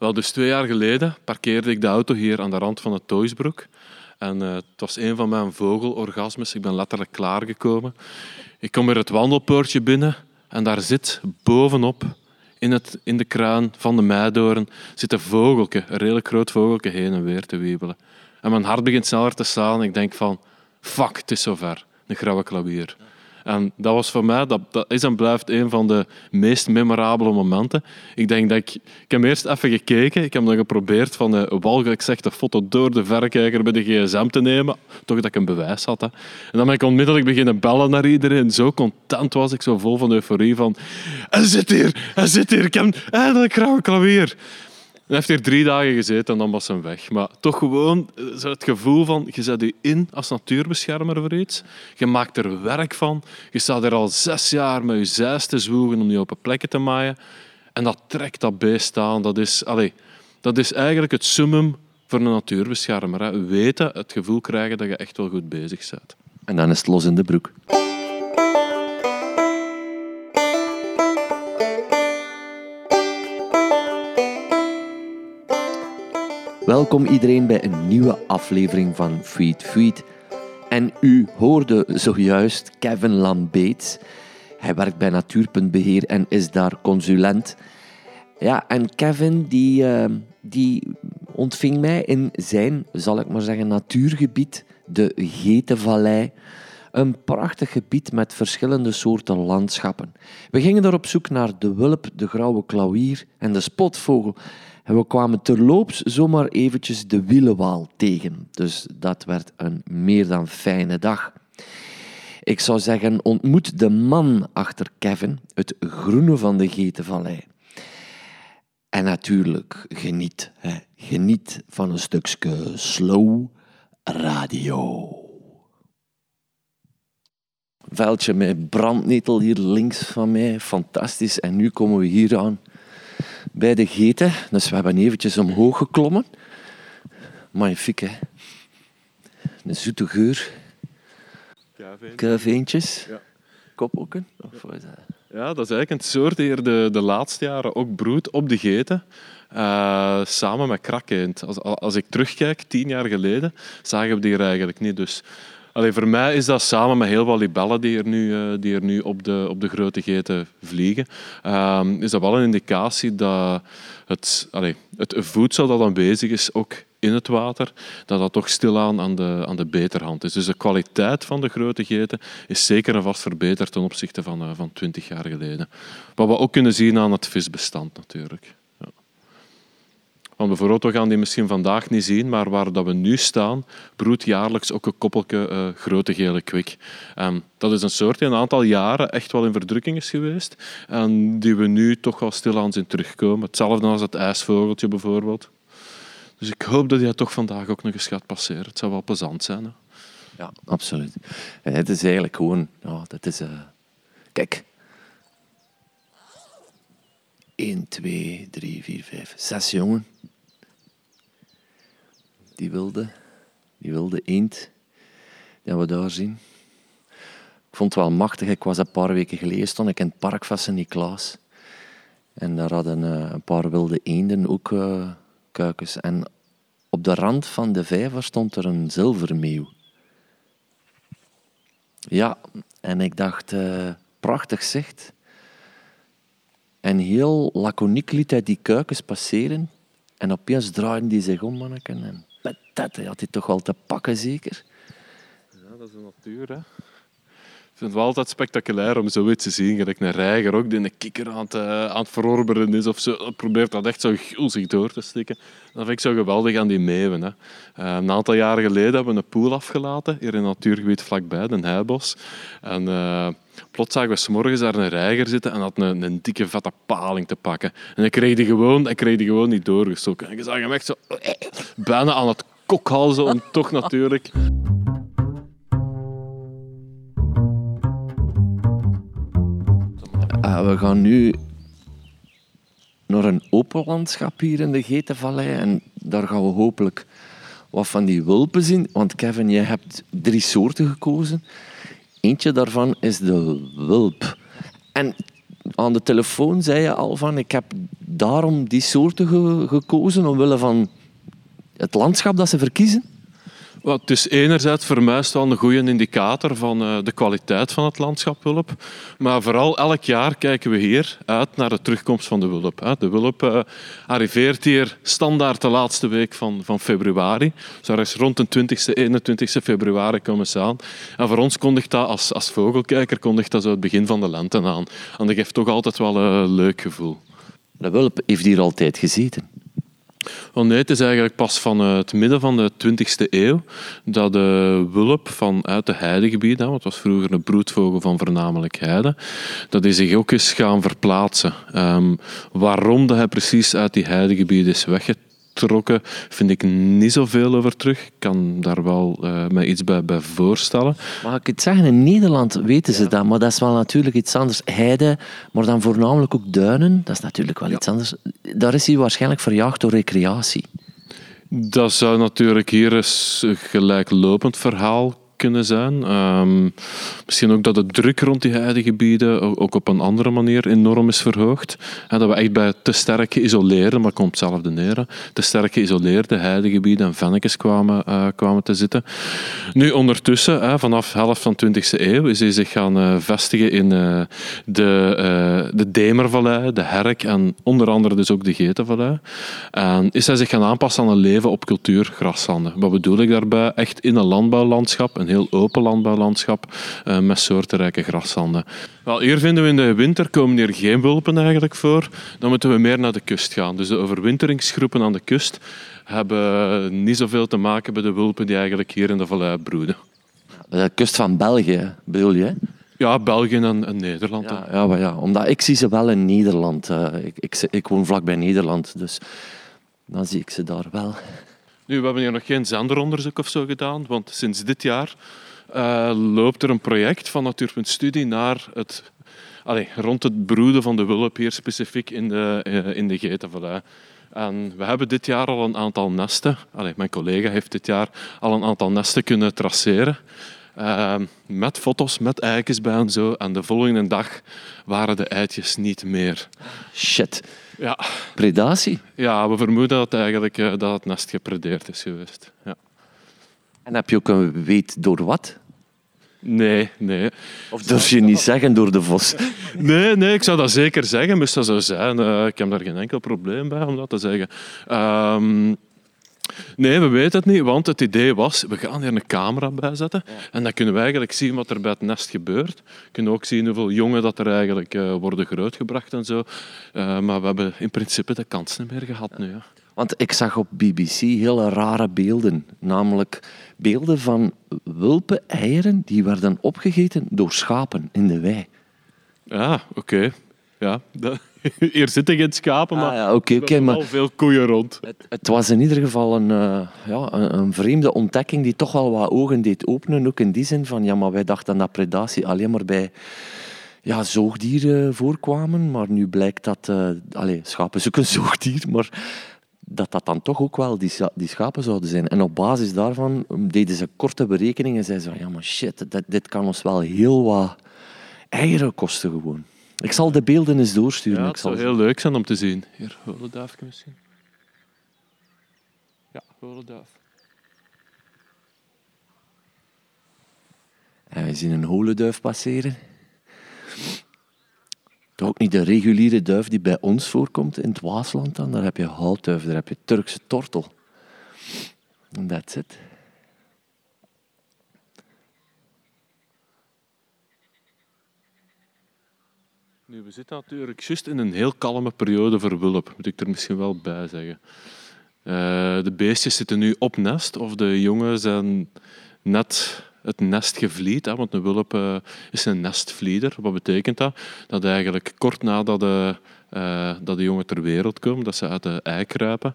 Wel, dus twee jaar geleden parkeerde ik de auto hier aan de rand van het Toysbroek. En uh, het was een van mijn vogelorgasmes. Ik ben letterlijk klaargekomen. Ik kom weer het wandelpoortje binnen en daar zit bovenop, in, het, in de kraan van de meidoorn, zit een vogelke, een redelijk groot vogelke, heen en weer te wiebelen. En mijn hart begint sneller te slaan. Ik denk van, fuck, het is zover. Een grauwe klavier. En dat was voor mij, dat, dat is en blijft een van de meest memorabele momenten. Ik denk dat ik... Ik heb eerst even gekeken. Ik heb dan geprobeerd van de walgelijk zegt de foto door de verrekijker bij de gsm te nemen. Toch dat ik een bewijs had. Hè. En dan ben ik onmiddellijk beginnen bellen naar iedereen. Zo content was ik, zo vol van euforie van... Hij zit hier! Hij zit hier! Ik heb eindelijk grauwe klavier! Hij heeft hier drie dagen gezeten en dan was hij weg. Maar toch gewoon eh, het gevoel van, je zet je in als natuurbeschermer voor iets. Je maakt er werk van. Je staat er al zes jaar met je zijs te zwoegen om die open plekken te maaien. En dat trekt dat beest aan. Dat is, allez, dat is eigenlijk het summum voor een natuurbeschermer. Hè. Weten, het gevoel krijgen dat je echt wel goed bezig bent. En dan is het los in de broek. Welkom iedereen bij een nieuwe aflevering van Feed Feed. En u hoorde zojuist Kevin Lambeets. Hij werkt bij Natuurpuntbeheer en is daar consulent. Ja, en Kevin die, uh, die ontving mij in zijn, zal ik maar zeggen, natuurgebied, de Getenvallei. Een prachtig gebied met verschillende soorten landschappen. We gingen daar op zoek naar de wulp, de grauwe klauwier en de spotvogel. En we kwamen terloops zomaar eventjes de wielenwaal tegen. Dus dat werd een meer dan fijne dag. Ik zou zeggen, ontmoet de man achter Kevin, het groene van de Getenvallei. En natuurlijk, geniet. Hè. Geniet van een stukje slow radio. Veldje met brandnetel hier links van mij, fantastisch. En nu komen we hier aan bij de geten. Dus we hebben eventjes omhoog geklommen. Magnifiek, hè? Een zoete geur. Kuiveentjes. Ja. Of is dat? Ja, dat is eigenlijk een soort die er de, de laatste jaren ook broedt op de geten. Uh, samen met krakeend. Als, als ik terugkijk, tien jaar geleden, zagen we die er eigenlijk niet. Dus Voor mij is dat samen met heel wat libellen die er nu, uh, die er nu op, de, op de grote geten vliegen, uh, is dat wel een indicatie dat het, allee, het voedsel dat aanwezig is, ook in het water, dat dat toch stilaan aan de, aan de beterhand is. Dus de kwaliteit van de grote geten is zeker en vast verbeterd ten opzichte van, uh, van 20 jaar geleden. Wat we ook kunnen zien aan het visbestand natuurlijk. Want bijvoorbeeld, we gaan die misschien vandaag niet zien, maar waar dat we nu staan, broedt jaarlijks ook een koppelke uh, grote gele kwik. Um, dat is een soort die een aantal jaren echt wel in verdrukking is geweest en die we nu toch wel stilaan zien terugkomen. Hetzelfde als het ijsvogeltje bijvoorbeeld. Dus ik hoop dat hij toch vandaag ook nog eens gaat passeren. Het zou wel plezant zijn. Hè? Ja, absoluut. Het is eigenlijk gewoon... Ja, dat is, uh... Kijk, 1, 2, 3, 4, 5, 6 jongen die wilde, die wilde eend, die we daar zien. Ik vond het wel machtig. Ik was een paar weken geleden, stond ik in het park van Sint-Niklaas. En daar hadden uh, een paar wilde eenden ook uh, kuikens. En op de rand van de vijver stond er een zilvermeeuw. Ja, en ik dacht, uh, prachtig zicht. En heel laconiek liet hij die kuikens passeren. En opeens draaiden die zich om, manneken. En dat had hij toch wel te pakken, zeker? Ja, dat is de natuur, hè. Ik vind het wel altijd spectaculair om zoiets te zien. Gelijk een reiger ook die een kikker aan het, uh, aan het verorberen is of zo. Probeert dat echt zo gulzig door te steken. Dat vind ik zo geweldig aan die meeuwen. Hè. Uh, een aantal jaren geleden hebben we een poel afgelaten, hier in het natuurgebied vlakbij, de Heibos. En uh, plots zagen we s'morgens daar een reiger zitten en had een, een dikke vette paling te pakken. En ik kreeg die gewoon, ik kreeg die gewoon niet doorgestoken. En ik zag hem echt zo bijna aan het kokhalzen om toch natuurlijk... Uh, we gaan nu naar een open landschap hier in de Getenvallei. En daar gaan we hopelijk wat van die wulpen zien. Want Kevin, je hebt drie soorten gekozen. Eentje daarvan is de wulp. En aan de telefoon zei je al van, ik heb daarom die soorten ge- gekozen, omwille van het landschap dat ze verkiezen? Wel, het is enerzijds voor mij wel een goede indicator van eh, de kwaliteit van het landschap wulp. Maar vooral elk jaar kijken we hier uit naar de terugkomst van de wulp. hè. De wulp eh, arriveert hier standaard de laatste week van, van februari. Dus daar is rond de 20e, 21e februari komen ze aan. En voor ons kondigt dat, als, als vogelkijker, kondigt dat zo het begin van de lente aan. En dat geeft toch altijd wel een leuk gevoel. De wulp heeft hier altijd gezeten. Wel nee, het is eigenlijk pas van eh, het midden van de 20e eeuw dat de wulp vanuit de heidegebieden, want het was vroeger een broedvogel van voornamelijk heide, dat hij zich ook is gaan verplaatsen. Ehm, waarom dat hij precies uit die heidegebieden is weggetrokken, vind ik niet zoveel over terug. Ik kan daar wel mij iets bij, bij voorstellen. Mag ik het zeggen? In Nederland weten ze dat, maar dat is wel natuurlijk iets anders. Heide, maar dan voornamelijk ook duinen, dat is natuurlijk wel iets anders. Daar is hij waarschijnlijk verjaagd door recreatie. Dat zou natuurlijk hier eens een gelijklopend verhaal kunnen zijn. Ehm, misschien ook dat de druk rond die heidegebieden ook op een andere manier enorm is verhoogd. En dat we echt bij te sterk geïsoleerde, maar komt hetzelfde neer, te sterk geïsoleerde heidegebieden en vennekes kwamen, eh, kwamen te zitten. Nu, ondertussen, hè, vanaf helft van de 20e eeuw, is hij zich gaan eh, vestigen in eh, de, de Demervallei, de Herk en onder andere dus ook de Getenvallei. En is hij zich gaan aanpassen aan een leven op cultuur, graslanden. Wat bedoel ik daarbij? Echt in een landbouwlandschap, een heel open landbouwlandschap eh, met soortenrijke graslanden. Wel, hier vinden we in de winter komen hier geen wulpen eigenlijk voor. Dan moeten we meer naar de kust gaan. Dus de overwinteringsgroepen aan de kust hebben niet zoveel te maken met de wulpen die eigenlijk hier in de vallei broeden. De kust van België, bedoel je? Ja, België en, en Nederland. Ja, ja, maar ja, omdat ik zie ze wel in Nederland. eh, ik, ik, ik woon vlakbij Nederland, dus dan zie ik ze daar wel. Nu, we hebben hier nog geen zenderonderzoek of zo gedaan, want sinds dit jaar eh, loopt er een project van Natuurpunt Studie naar het, allee, rond het broeden van de wulp hier specifiek in de, eh, in de. En we hebben dit jaar al een aantal nesten, allee, mijn collega heeft dit jaar al een aantal nesten kunnen traceren. Eh, met foto's, met eitjes bij en zo. En de volgende dag waren de eitjes niet meer. Shit. Ja, Predatie. ja we vermoeden dat, eigenlijk, eh, dat het nest gepredeerd is geweest. Ja. En heb je ook een weet door wat? Nee, nee. Of durf je niet zeggen door de vos? Nee, nee, ik zou dat zeker zeggen, moest dat zo zijn. Eh, ik heb daar geen enkel probleem bij om dat te zeggen. Ehm, nee, we weten het niet, want het idee was, we gaan hier een camera bijzetten en dan kunnen we eigenlijk zien wat er bij het nest gebeurt. We kunnen ook zien hoeveel jongen dat er eigenlijk eh, worden grootgebracht en zo. Eh, maar we hebben in principe de kans niet meer gehad nu. Ja. Want ik zag op BBC hele rare beelden. Namelijk beelden van wulpen, eieren, die werden opgegeten door schapen in de wei. Ja, oké. Ja, dat- hier zitten geen schapen, maar Ah, ja, er maar wel veel koeien rond. het, het was in ieder geval een, eh, ja, een, een vreemde ontdekking die toch wel wat ogen deed openen. Ook in die zin van, ja, maar wij dachten dat predatie alleen maar bij ja, zoogdieren voorkwamen. Maar nu blijkt dat... allee, schapen is ook een zoogdier, maar dat dat dan toch ook wel die, die schapen zouden zijn. En op basis daarvan deden ze korte berekeningen en zeiden ze, van, ja, maar shit, dit, dit kan ons wel heel wat eieren kosten gewoon. Ik zal de beelden eens doorsturen. Ja, ik het zal zou heel leuk zijn om te zien. Hier, holenduifje misschien. Ja, holenduif. En we zien een holenduif passeren. Toch ook niet de reguliere duif die bij ons voorkomt in het Waasland. Dan. Daar heb je houtduif, daar heb je Turkse tortel. En that's it. Nu, we zitten natuurlijk juist in een heel kalme periode voor wulp, moet ik er misschien wel bij zeggen. Eh, de beestjes zitten nu op nest, of de jongen zijn net het nest gevlied. Hè, want een wulp eh, is een nestvlieder. Wat betekent dat? Dat eigenlijk kort nadat de, eh, dat de jongen ter wereld komen, dat ze uit de ei kruipen,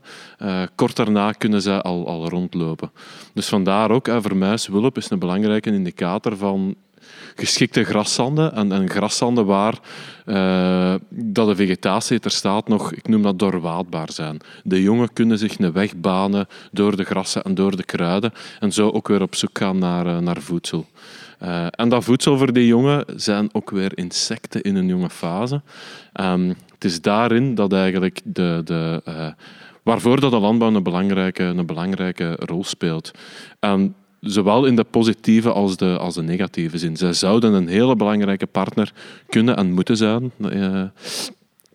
kort daarna kunnen ze al, al rondlopen. Dus vandaar ook, voor is wulp is een belangrijke indicator van geschikte graszanden en, en graszanden waar eh, dat de vegetatie er staat nog, ik noem dat doorwaadbaar zijn. De jongen kunnen zich een weg banen door de grassen en door de kruiden en zo ook weer op zoek gaan naar, eh, naar voedsel. Uh, en dat voedsel voor die jongen zijn ook weer insecten in een jonge fase. Um, het is daarin dat eigenlijk de, de, waarvoor dat de landbouw een belangrijke, een belangrijke rol speelt. En zowel in de positieve als de, als de negatieve zin. Zij zouden een hele belangrijke partner kunnen en moeten zijn, uh,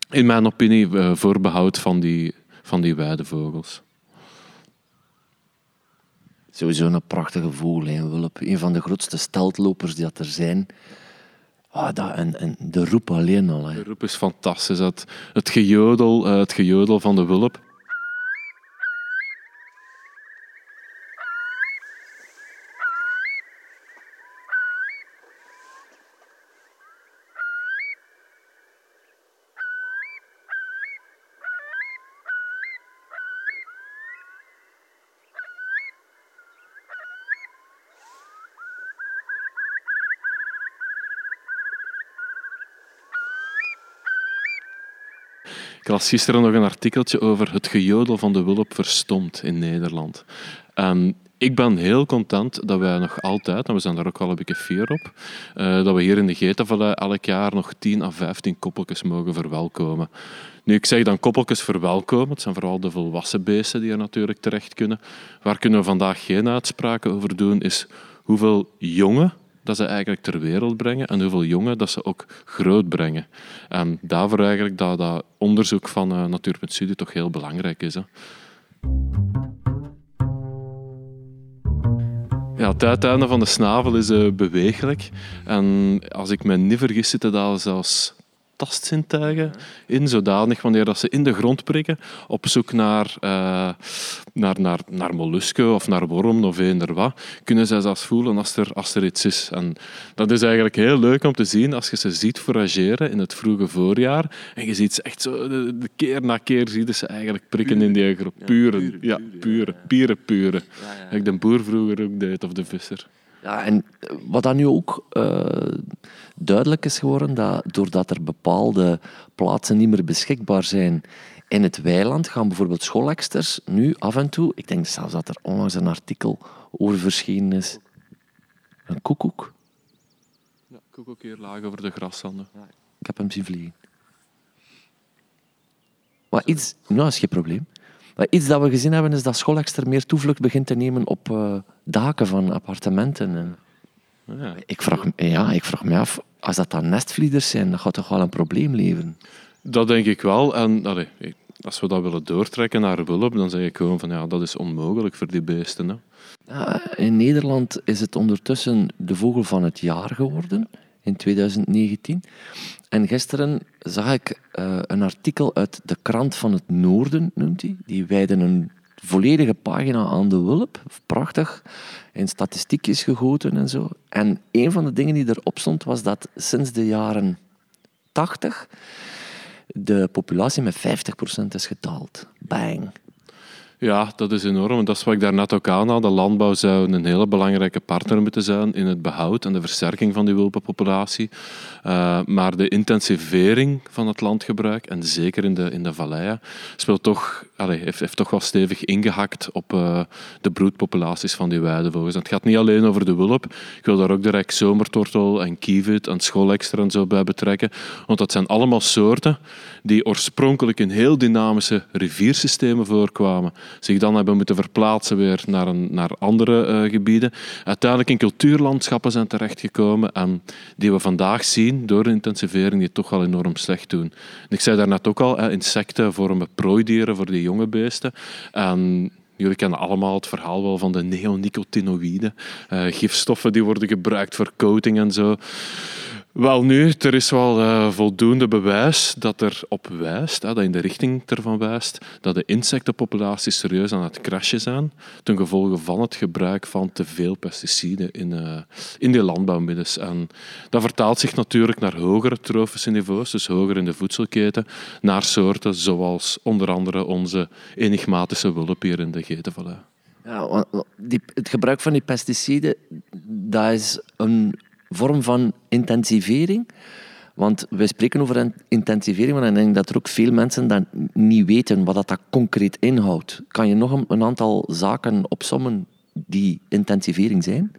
in mijn opinie, uh, voor behoud van die, van die weidevogels. Sowieso een prachtige vogel, hè, Wulp. Een van de grootste steltlopers die er zijn. Oh, dat, en, en de roep alleen al. Hè. De roep is fantastisch. Het, het, gejodel, uh, het gejodel van de wulp. Ik las gisteren nog een artikeltje over het gejodel van de wulp verstomd in Nederland. Ik ben heel content dat wij nog altijd, en we zijn daar ook al een beetje fier op, uh, dat we hier in de Getenvallei elk jaar nog 10 à 15 koppeltjes mogen verwelkomen. Nu, ik zeg dan koppeltjes verwelkomen. Het zijn vooral de volwassen beesten die er natuurlijk terecht kunnen. Waar kunnen we vandaag geen uitspraken over doen, is hoeveel jonge dat ze eigenlijk ter wereld brengen en hoeveel jongen dat ze ook groot brengen. En daarvoor eigenlijk dat, dat onderzoek van uh, toch heel belangrijk is. Hè. Ja, het uiteinde van de snavel is uh, bewegelijk. En als ik me niet vergis, zitten daar zelfs tastzintuigen in, zodanig wanneer dat ze in de grond prikken, op zoek naar, uh, naar, naar, naar mollusken of naar wormen of eender wat, kunnen zij zelfs voelen als er, als er iets is. En dat is eigenlijk heel leuk om te zien als je ze ziet forageren in het vroege voorjaar en je ziet ze echt zo, de, de keer na keer zie je ze eigenlijk prikken in die groep. Pure, ja, pure, pure, pure. Ja, ja, de boer vroeger ook deed, of de visser. Ja, en wat dan nu ook uh, duidelijk is geworden, dat doordat er bepaalde plaatsen niet meer beschikbaar zijn in het weiland, gaan bijvoorbeeld schooleksters nu af en toe, ik denk zelfs dat er onlangs een artikel over verschenen is, een koekoek. Ja, koekoek hier laag over de graszanden. Ik heb hem zien vliegen. Maar iets, nou, is geen probleem. Iets dat we gezien hebben is dat schoolekster meer toevlucht begint te nemen op uh, daken van appartementen. En ja. Ik, vraag, ja, ik vraag me af, als dat dan nestvlieders zijn, dat gaat toch wel een probleem leveren? Dat denk ik wel. En allee, als we dat willen doortrekken naar wulp, dan zeg ik gewoon van ja, dat is onmogelijk voor die beesten. Hè. Ja, in Nederland is het ondertussen de vogel van het jaar geworden, in 2019. En gisteren zag ik uh, een artikel uit de Krant van het Noorden, noemt hij. Die wijden een volledige pagina aan de wulp. Prachtig. In statistiekjes gegoten en zo. En een van de dingen die erop stond was dat sinds de jaren 80 de populatie met 50% is gedaald. Bang. Ja, dat is enorm. Dat is wat ik daarnet ook aanhaalde. De landbouw zou een hele belangrijke partner moeten zijn in het behoud en de versterking van die wulpenpopulatie. Uh, maar de intensivering van het landgebruik, en zeker in de, in de valleien, speelt toch, allez, heeft, heeft toch wel stevig ingehakt op uh, de broedpopulaties van die weidevogels. het gaat niet alleen over de wulp. Ik wil daar ook direct zomertortel en kievit en schoolextra en zo bij betrekken. Want dat zijn allemaal soorten die oorspronkelijk in heel dynamische riviersystemen voorkwamen zich dan hebben moeten verplaatsen weer naar, een, naar andere uh, gebieden. Uiteindelijk in cultuurlandschappen zijn terechtgekomen en die we vandaag zien door de intensivering die toch wel enorm slecht doen. En ik zei daarnet ook al, insecten vormen prooidieren voor die jonge beesten. En Jullie kennen allemaal het verhaal wel van de neonicotinoïden, uh, gifstoffen die worden gebruikt voor coating en zo. Wel nu, er is wel uh, voldoende bewijs dat er op wijst, dat in de richting ervan wijst, dat de insectenpopulaties serieus aan het crashen zijn ten gevolge van het gebruik van te veel pesticiden in, uh, in die landbouwmiddels. En dat vertaalt zich natuurlijk naar hogere trofische niveaus, dus hoger in de voedselketen, naar soorten zoals onder andere onze enigmatische wulp hier in de Getenvallei. Ja, die, het gebruik van die pesticiden, dat is een vorm van intensivering. Want wij spreken over intensivering, maar ik denk dat er ook veel mensen dat niet weten wat dat concreet inhoudt. Kan je nog een aantal zaken opsommen die intensivering zijn?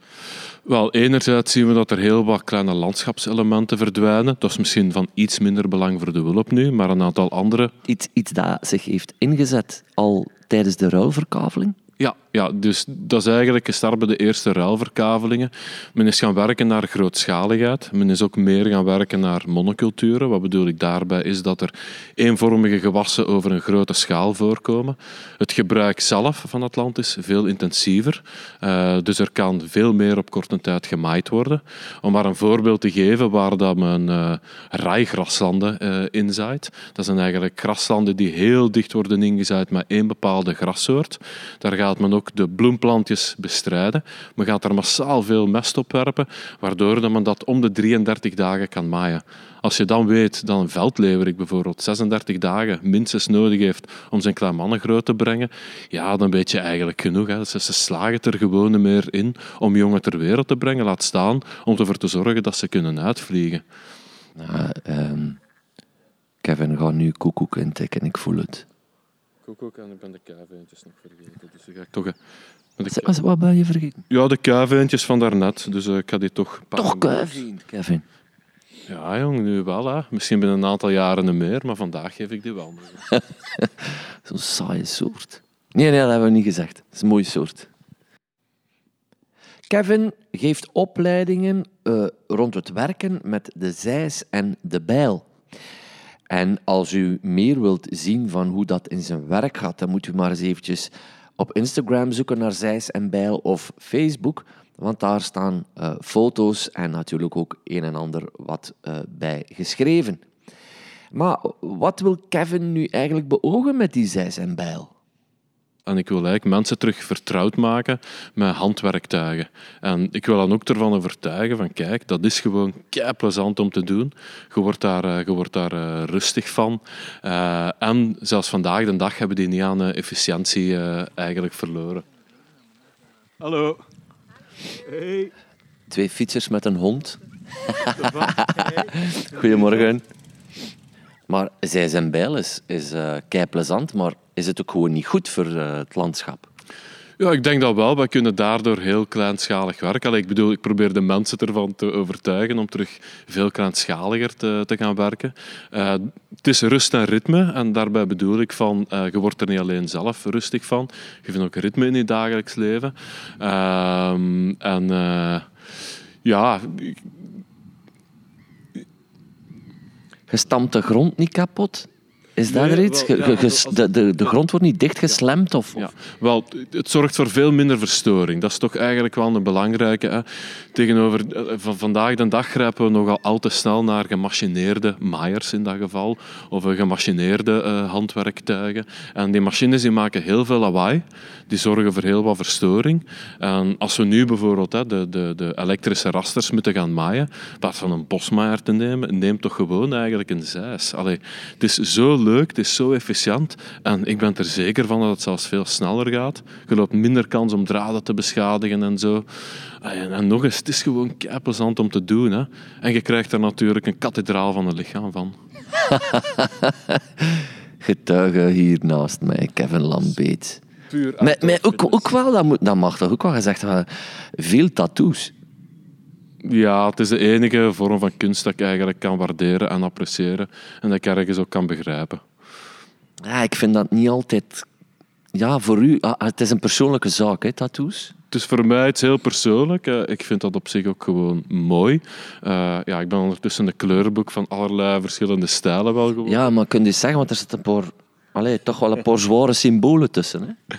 Wel, enerzijds zien we dat er heel wat kleine landschapselementen verdwijnen. Dat is misschien van iets minder belang voor de wulp nu, maar een aantal andere. Iets, iets dat zich heeft ingezet al tijdens de ruilverkaveling? Ja, ja, dus dat is eigenlijk gestart bij de eerste ruilverkavelingen. Men is gaan werken naar grootschaligheid. Men is ook meer gaan werken naar monoculturen. Wat bedoel ik daarbij is dat er eenvormige gewassen over een grote schaal voorkomen. Het gebruik zelf van het land is veel intensiever. Uh, dus er kan veel meer op korte tijd gemaaid worden. Om maar een voorbeeld te geven waar dat men uh, rijgraslanden uh, inzaait. Dat zijn eigenlijk graslanden die heel dicht worden ingezaaid met één bepaalde grassoort. Daar gaat men ook de bloemplantjes bestrijden. Men gaat er massaal veel mest op werpen, waardoor men dat om de 33 dagen kan maaien. Als je dan weet dat een veldleverik bijvoorbeeld 36 dagen minstens nodig heeft om zijn klein groot te brengen, ja, dan weet je eigenlijk genoeg. Hè. Ze, slagen er gewoon meer in om jongen ter wereld te brengen, laat staan om ervoor te zorgen dat ze kunnen uitvliegen. Nou, Kevin gaat nu koekoek intikken, ik voel het koekoek en ik ben de kuiveentjes nog vergeten. Dus ik ga toch... Wat, wat ben je vergeten? Ja, de kuiveentjes van daarnet. Dus uh, ik ga die toch. Toch Kevin? Ja, jong, nu wel. Hè. Misschien binnen een aantal jaren meer, maar vandaag geef ik die wel. Zo'n saaie soort. Nee, nee, dat hebben we niet gezegd. Het is een mooie soort. Kevin geeft opleidingen uh, rond het werken met de zeis en de bijl. En als u meer wilt zien van hoe dat in zijn werk gaat, dan moet u maar eens eventjes op Instagram zoeken naar Zijs en Bijl of Facebook, want daar staan uh, foto's en natuurlijk ook een en ander wat uh, bij geschreven. Maar wat wil Kevin nu eigenlijk beogen met die Zijs en Bijl? En ik wil eigenlijk mensen terug vertrouwd maken met handwerktuigen. En ik wil dan ook ervan overtuigen van kijk, dat is gewoon kei plezant om te doen. Je wordt daar, eh, je wordt daar uh, rustig van. Uh, en zelfs vandaag de dag hebben die niet aan efficiëntie eigenlijk verloren. Hallo. Hey. Twee fietsers met een hond. Goedemorgen. Maar zij zijn bijl is, is uh, kei plezant, maar is het ook gewoon niet goed voor uh, het landschap? Ja, ik denk dat wel. We kunnen daardoor heel kleinschalig werken. Ik bedoel, ik probeer de mensen ervan te overtuigen om terug veel kleinschaliger te, te gaan werken. Uh, het is rust en ritme. En daarbij bedoel ik van, je wordt er niet alleen zelf rustig van. Je vindt ook ritme in je dagelijks leven. Uh, en ja... Je stampt de grond niet kapot? Is dat er iets? de, de, de grond wordt niet dichtgeslemd? Of, Ja. Wel, het zorgt voor veel minder verstoring. Dat is toch eigenlijk wel een belangrijke. Hè. Tegenover eh, van vandaag de dag grijpen we nogal al te snel naar gemachineerde maaiers in dat geval. Of gemachineerde uh, handwerktuigen. En die machines die maken heel veel lawaai. Die zorgen voor heel wat verstoring. En als we nu bijvoorbeeld hè, de, de, de elektrische rasters moeten gaan maaien, in plaats van een bosmaaier te nemen, neem toch gewoon eigenlijk een zeis. Allee, het is zo leuk, het is zo efficiënt en ik ben er zeker van dat het zelfs veel sneller gaat. Je loopt minder kans om draden te beschadigen en zo. En nog eens, het is gewoon plezant om te doen. Hè. En je krijgt er natuurlijk een kathedraal van het lichaam van. Getuige hier naast mij, Kevin Lambeet. Puur maar, ook, ook wel, dat, moet, dat mag toch ook wel gezegd worden, veel tattoos. Ja, het is de enige vorm van kunst dat ik eigenlijk kan waarderen en appreciëren. En dat ik ergens ook kan begrijpen. Ja, ik vind dat niet altijd... Ja, voor u... Ah, het is een persoonlijke zaak, hè, tattoos? Het is voor mij iets heel persoonlijk. Ik vind dat op zich ook gewoon mooi. Uh, ja, ik ben ondertussen een kleurenboek van allerlei verschillende stijlen wel geworden. Ja, maar kun je zeggen, want er zitten een paar... Allee, toch wel een paar zware symbolen tussen, hè?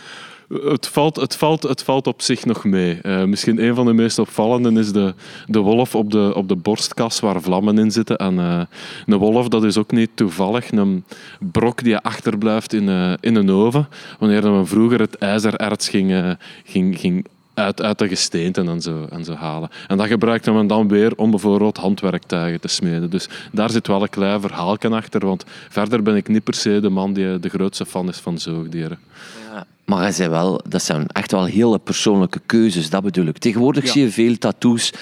Het valt, het, valt, het valt op zich nog mee. Uh, misschien een van de meest opvallende is de, de wolf op de, op de borstkas waar vlammen in zitten. En uh, een wolf, dat is ook niet toevallig een brok die achterblijft in, uh, in een oven. Wanneer men vroeger het ijzererts ging, ging, ging uit, uit de gesteenten en zo, en zo halen. En dat gebruikte men dan weer om bijvoorbeeld handwerktuigen te smeden. Dus daar zit wel een klein verhaalken achter, want verder ben ik niet per se de man die de grootste fan is van zoogdieren. Ja, maar hij zei wel, dat zijn echt wel hele persoonlijke keuzes, dat bedoel ik. Tegenwoordig zie je veel tattoos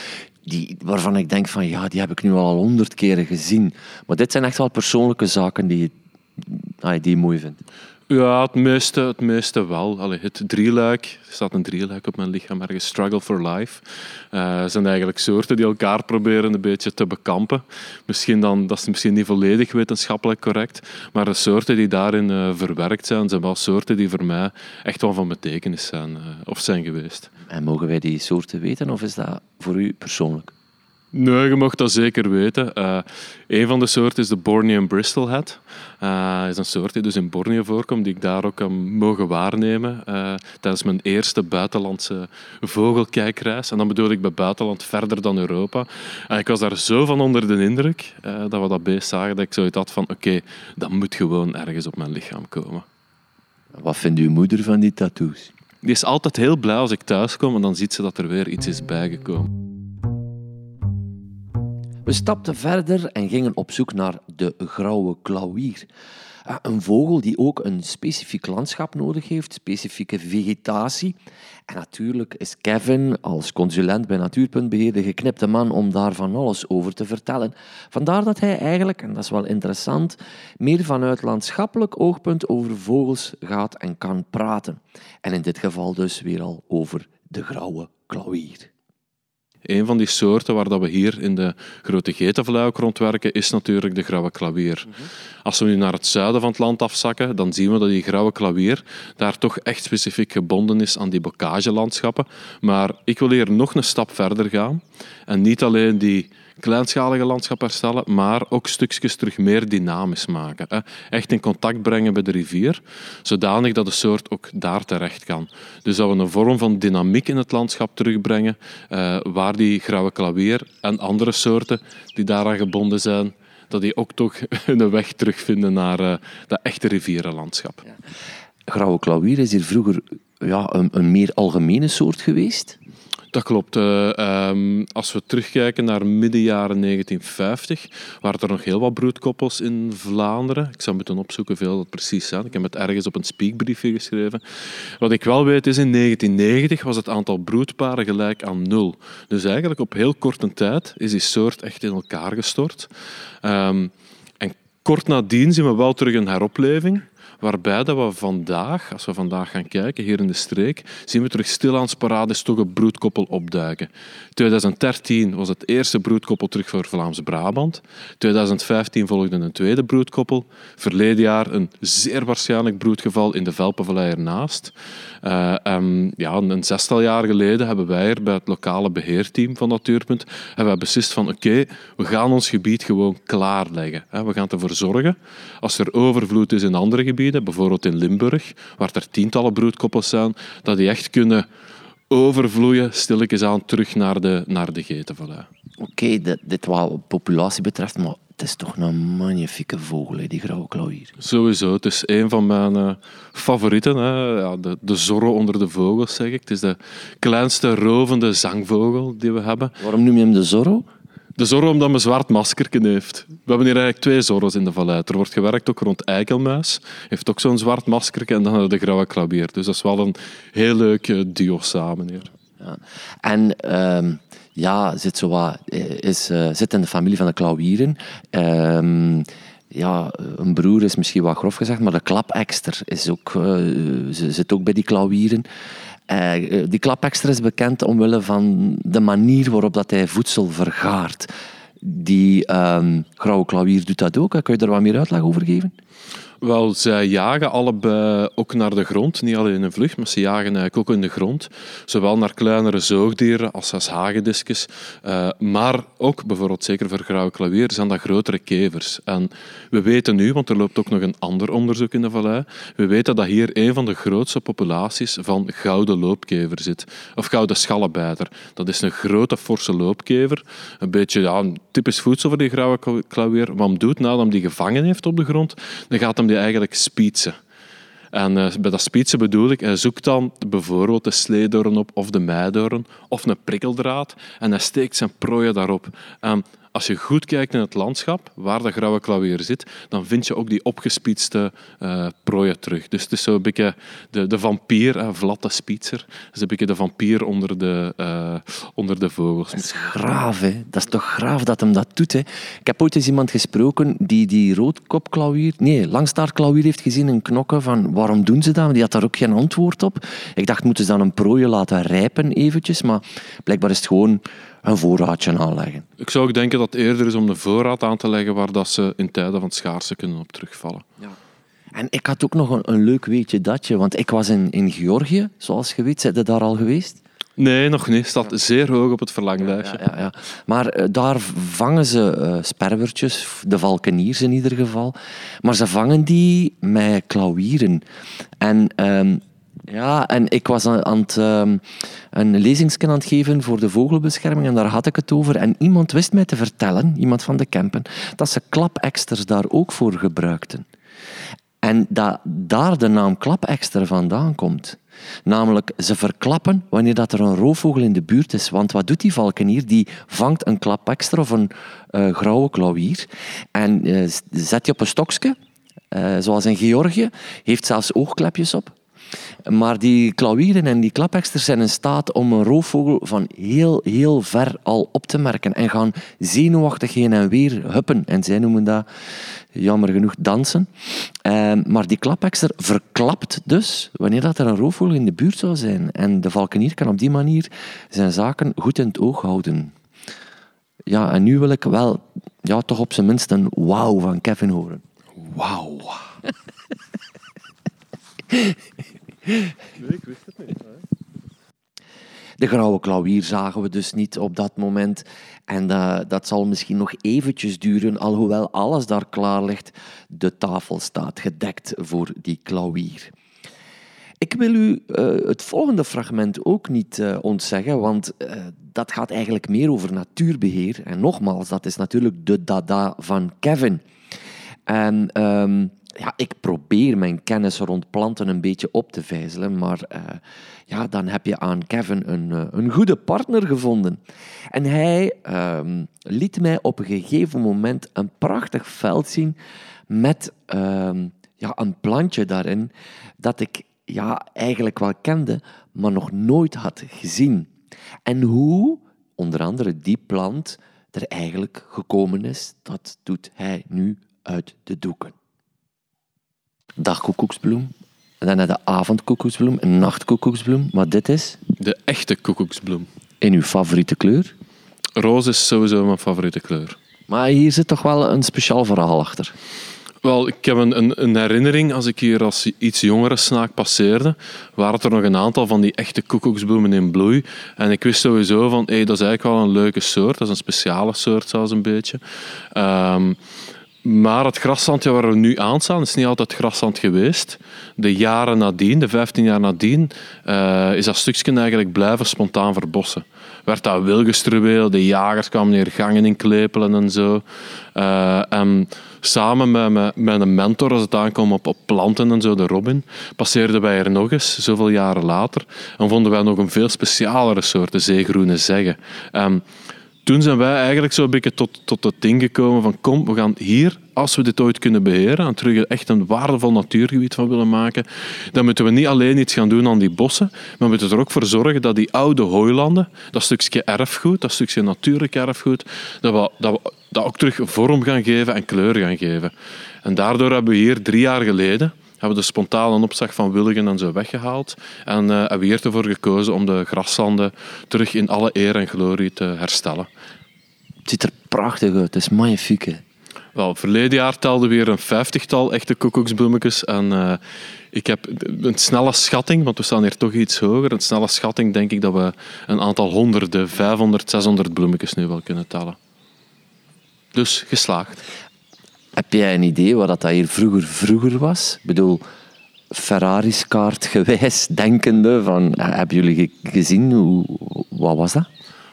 die, waarvan ik denk van ja, die heb ik nu al honderd keren gezien. Maar dit zijn echt wel persoonlijke zaken die, die je mooi vindt. Ja, het meeste, het meeste wel. Allee, het drieluik, er staat een drieluik op mijn lichaam ergens, struggle for life. Uh, zijn eigenlijk soorten die elkaar proberen een beetje te bekampen. Misschien dan, dat is misschien niet volledig wetenschappelijk correct, maar de soorten die daarin uh, verwerkt zijn, zijn wel soorten die voor mij echt wel van betekenis zijn uh, of zijn geweest. En mogen wij die soorten weten of is dat voor u persoonlijk? Nee, je mag dat zeker weten. Uh, een van de soorten is de Bornean bristlehead. Uh, is een soort die dus in Borneo voorkomt, die ik daar ook kan mogen waarnemen uh, tijdens mijn eerste buitenlandse vogelkijkreis. En dan bedoel ik bij buitenland verder dan Europa. En ik was daar zo van onder de indruk dat we dat beest zagen, dat ik zoiets had van oké, okay, dat moet gewoon ergens op mijn lichaam komen. Wat vindt uw moeder van die tattoos? Die is altijd heel blij als ik thuis kom en dan ziet ze dat er weer iets is bijgekomen. We stapten verder en gingen op zoek naar de grauwe klauwier. Ah, een vogel die ook een specifiek landschap nodig heeft, specifieke vegetatie. En natuurlijk is Kevin als consulent bij Natuurpuntbeheer de geknipte man om daar van alles over te vertellen. Vandaar dat hij eigenlijk, en dat is wel interessant, meer vanuit landschappelijk oogpunt over vogels gaat en kan praten. En in dit geval dus weer al over de grauwe klauwier. Een van die soorten waar dat we hier in de grote getenvlei ook rondwerken, is natuurlijk de grauwe klawier. Mhm. Als we nu naar het zuiden van het land afzakken, dan zien we dat die grauwe klawier daar toch echt specifiek gebonden is aan die bocagelandschappen. Maar ik wil hier nog een stap verder gaan en niet alleen die kleinschalige landschap herstellen, maar ook stukjes terug meer dynamisch maken. Echt in contact brengen met de rivier, zodanig dat de soort ook daar terecht kan. Dus dat we een vorm van dynamiek in het landschap terugbrengen, eh, waar die grauwe klavier en andere soorten die daaraan gebonden zijn, dat die ook toch een weg terugvinden naar uh, dat echte rivierenlandschap. Ja. Grauwe klavier is hier vroeger ja, een, een meer algemene soort geweest? Dat klopt. Uh, um, als we terugkijken naar midden jaren 1950, waren er nog heel wat broedkoppels in Vlaanderen. Ik zou moeten opzoeken veel dat precies zijn. Ik heb het ergens op een speakbriefje geschreven. Wat ik wel weet is, in 1990 was het aantal broedparen gelijk aan nul. Dus eigenlijk op heel korte tijd is die soort echt in elkaar gestort. Um, en kort nadien zien we wel terug een heropleving. Waarbij dat we vandaag, als we vandaag gaan kijken, hier in de streek, zien we terug stilaan sporadisch toch een broedkoppel opduiken. 2013 was het eerste broedkoppel terug voor Vlaams-Brabant. 2015 volgde een tweede broedkoppel. Verleden jaar een zeer waarschijnlijk broedgeval in de Velpenvallei ernaast. Uh, ja, een zestal jaar geleden hebben wij er bij het lokale beheerteam van Natuurpunt hebben we beslist van oké, we gaan ons gebied gewoon klaarleggen. We gaan ervoor zorgen, als er overvloed is in andere gebieden, bijvoorbeeld in Limburg, waar er tientallen broedkoppels zijn, dat die echt kunnen overvloeien, stilletjes aan, terug naar de, naar de geitenvallei. Oké, dit, dit wat populatie betreft, maar het is toch een magnifieke vogel, die grauwe klauwier. Sowieso, het is een van mijn uh, favorieten. Hè. Ja, de, de zorro onder de vogels, zeg ik. Het is de kleinste rovende zangvogel die we hebben. Waarom noem je hem de zorro? De zorro omdat mijn zwart maskerken heeft. We hebben hier eigenlijk twee zorro's in de vallei. Er wordt gewerkt ook rond eikelmuis. Heeft ook zo'n zwart maskerken. En dan de grauwe klabier. Dus dat is wel een heel leuk duo samen hier. Ja. En... Uh, ja, zit, zo wat, is, uh, zit in de familie van de klauwieren. Uh, ja, een broer is misschien wat grof gezegd, maar de klapekster is ook, zit ook bij die klauwieren. Uh, die klapekster is bekend omwille van de manier waarop dat hij voedsel vergaart. Die um, grauwe doet dat ook. Kun je daar wat meer uitleg over geven? Wel, zij jagen allebei ook naar de grond. Niet alleen in een vlucht, maar ze jagen eigenlijk ook in de grond. Zowel naar kleinere zoogdieren als, als hagedisjes. Uh, maar ook, bijvoorbeeld zeker voor grauwe klavier, zijn dat grotere kevers. En we weten nu, want er loopt ook nog een ander onderzoek in de vallei, we weten dat hier een van de grootste populaties van gouden loopkever zit. Of gouden schallenbijter. Dat is een grote, forse loopkever. Een beetje ja, typisch voedsel voor die grauwe klavier. Wat hem doet, nadat hij die gevangen heeft op de grond, dan gaat hem die eigenlijk spietsen. En uh, bij dat spietsen bedoel ik, hij zoekt dan bijvoorbeeld de sleedoorn op, of de meidoorn, of een prikkeldraad, en hij steekt zijn prooien daarop. Als je goed kijkt in het landschap, waar de grauwe klauwier zit, dan vind je ook die opgespietste uh, prooien terug. Dus het is zo een beetje de, de vampier, uh, Vlatte Spietser. Dat is een beetje de vampier onder de, uh, onder de vogels. Dat is graaf, hè? Dat is toch graaf dat hem dat doet, hè? Ik heb ooit eens iemand gesproken die die roodkopklauwier, nee, langstaartklauwier heeft gezien in knokken van waarom doen ze dat? Die had daar ook geen antwoord op. Ik dacht, moeten ze dan een prooien laten rijpen eventjes? Maar blijkbaar is het gewoon een voorraadje aanleggen. Ik zou ook denken dat het eerder is om een voorraad aan te leggen waar dat ze in tijden van schaarste kunnen op terugvallen. Ja. En ik had ook nog een, een leuk weetje datje, want ik was in, in Georgië, zoals je weet. Zijn je daar al geweest? Nee, nog niet. staat zeer hoog op het verlanglijstje. Ja, ja, ja. Maar uh, daar vangen ze uh, sperwertjes, de valkeniers in ieder geval. Maar ze vangen die met klauwieren. En um, ja, en ik was aan het, um, een lezingsken aan het geven voor de vogelbescherming en daar had ik het over. En iemand wist mij te vertellen, iemand van de Kempen, dat ze klapeksters daar ook voor gebruikten. En dat daar de naam klapekster vandaan komt. Namelijk, ze verklappen wanneer dat er een roofvogel in de buurt is. Want wat doet die valkenier? Die vangt een klapekster of een uh, grauwe klauwier en uh, zet die op een stokje, uh, zoals in Georgië, heeft zelfs oogklepjes op. Maar die klauwieren en die klapeksters zijn in staat om een roofvogel van heel, heel ver al op te merken en gaan zenuwachtig heen en weer huppen. En zij noemen dat, jammer genoeg, dansen. Ehm, maar die klapekster verklapt dus wanneer dat er een roofvogel in de buurt zou zijn. En de valkenier kan op die manier zijn zaken goed in het oog houden. Ja, en nu wil ik wel ja, toch op zijn minst een wauw van Kevin horen. Wauw. Nee, ik wist het niet. De grauwe klauwier zagen we dus niet op dat moment. En uh, dat zal misschien nog eventjes duren, alhoewel alles daar klaar ligt. De tafel staat gedekt voor die klauwier. Ik wil u uh, het volgende fragment ook niet uh, ontzeggen, want dat gaat eigenlijk meer over natuurbeheer. En nogmaals, dat is natuurlijk de dada van Kevin. En um, ja, ik probeer mijn kennis rond planten een beetje op te vijzelen, maar uh, ja, dan heb je aan Kevin een, uh, een goede partner gevonden. En hij uh, liet mij op een gegeven moment een prachtig veld zien met ehm, ja, een plantje daarin dat ik ja, eigenlijk wel kende, maar nog nooit had gezien. En hoe, onder andere die plant, er eigenlijk gekomen is, dat doet hij nu uit de doeken dagkoekoeksbloem. En dan heb je avondkoekoeksbloem, een nachtkoekoeksbloem. Maar dit is... De echte koekoeksbloem. In uw favoriete kleur? Roze is sowieso mijn favoriete kleur. Maar hier zit toch wel een speciaal verhaal achter. Wel, ik heb een, een, een, herinnering, als ik hier als iets jongere snaak passeerde, waren er nog een aantal van die echte koekoeksbloemen in bloei. En ik wist sowieso van, hey, dat is eigenlijk wel een leuke soort. Dat is een speciale soort zelfs een beetje. Um, maar het graszandje waar we nu aan staan, is niet altijd graszand geweest. De jaren nadien, de 15 jaar nadien, uh, is dat stukje eigenlijk blijven spontaan verbossen. Werd dat wilgestruweel, de jagers kwamen hier gangen in klepelen en zo. Uh, en samen met, met, een mentor, als het aankwam op, op planten en zo, de Robin, passeerden wij er nog eens, zoveel jaren later, en vonden wij nog een veel specialere soort, de zeegroene zeggen. Toen zijn wij eigenlijk zo een beetje tot, tot het ding gekomen van kom, we gaan hier, als we dit ooit kunnen beheren en terug echt een waardevol natuurgebied van willen maken, dan moeten we niet alleen iets gaan doen aan die bossen, maar we moeten er ook voor zorgen dat die oude hooilanden, dat stukje erfgoed, dat stukje natuurlijk erfgoed, dat we dat, dat ook terug vorm gaan geven en kleur gaan geven. En daardoor hebben we hier drie jaar geleden hebben we de spontane opslag van Willigen en zo weggehaald. En uh, hebben we hier ervoor gekozen om de graszanden terug in alle eer en glorie te herstellen. Het ziet er prachtig uit, het is magnifiek. Wel, verleden jaar telden we weer een vijftigtal echte koekoeksbloemetjes. En uh, ik heb een snelle schatting, want we staan hier toch iets hoger. Een snelle schatting denk ik dat we een aantal honderden, 500, 600 bloemetjes nu wel kunnen tellen. Dus geslaagd. Heb jij een idee wat dat hier vroeger vroeger was? Ik bedoel, Ferrari's kaart gewijs denkende van, hebben jullie gezien, hoe, wat was dat?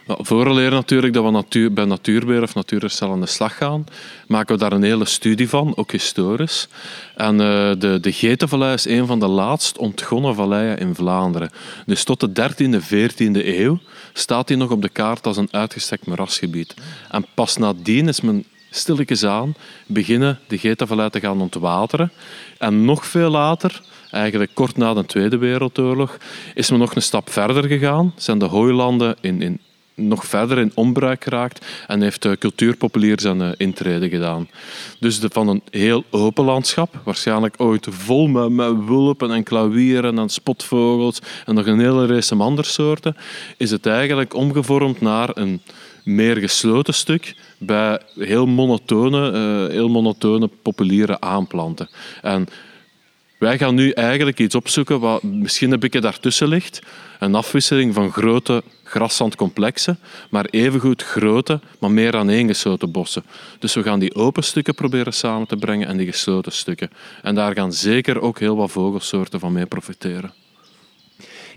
Nou, vooraleer natuurlijk dat we natuur, bij Natuurbeheer of Natuurherstel aan de slag gaan, maken we daar een hele studie van, ook historisch. En uh, de, de Getenvallei is een van de laatst ontgonnen valleien in Vlaanderen. Dus tot de 13e, 14e eeuw staat die nog op de kaart als een uitgestrekt moerasgebied. En pas nadien is men stilletjes aan beginnen de Getenvallei te gaan ontwateren. En nog veel later eigenlijk kort na de Tweede Wereldoorlog, is men nog een stap verder gegaan. Zijn de hooilanden in, in nog verder in onbruik geraakt en heeft de cultuurpopulier zijn uh, intrede gedaan. Dus de, van een heel open landschap, waarschijnlijk ooit vol met, wulpen en klauwieren en spotvogels en nog een hele race andere soorten, is het eigenlijk omgevormd naar een meer gesloten stuk bij heel monotone, uh, heel monotone populiere aanplanten. En wij gaan nu eigenlijk iets opzoeken wat misschien een beetje daartussen ligt. Een afwisseling van grote graszandcomplexen, maar evengoed grote, maar meer aaneengesloten bossen. Dus we gaan die open stukken proberen samen te brengen en die gesloten stukken. En daar gaan zeker ook heel wat vogelsoorten van mee profiteren.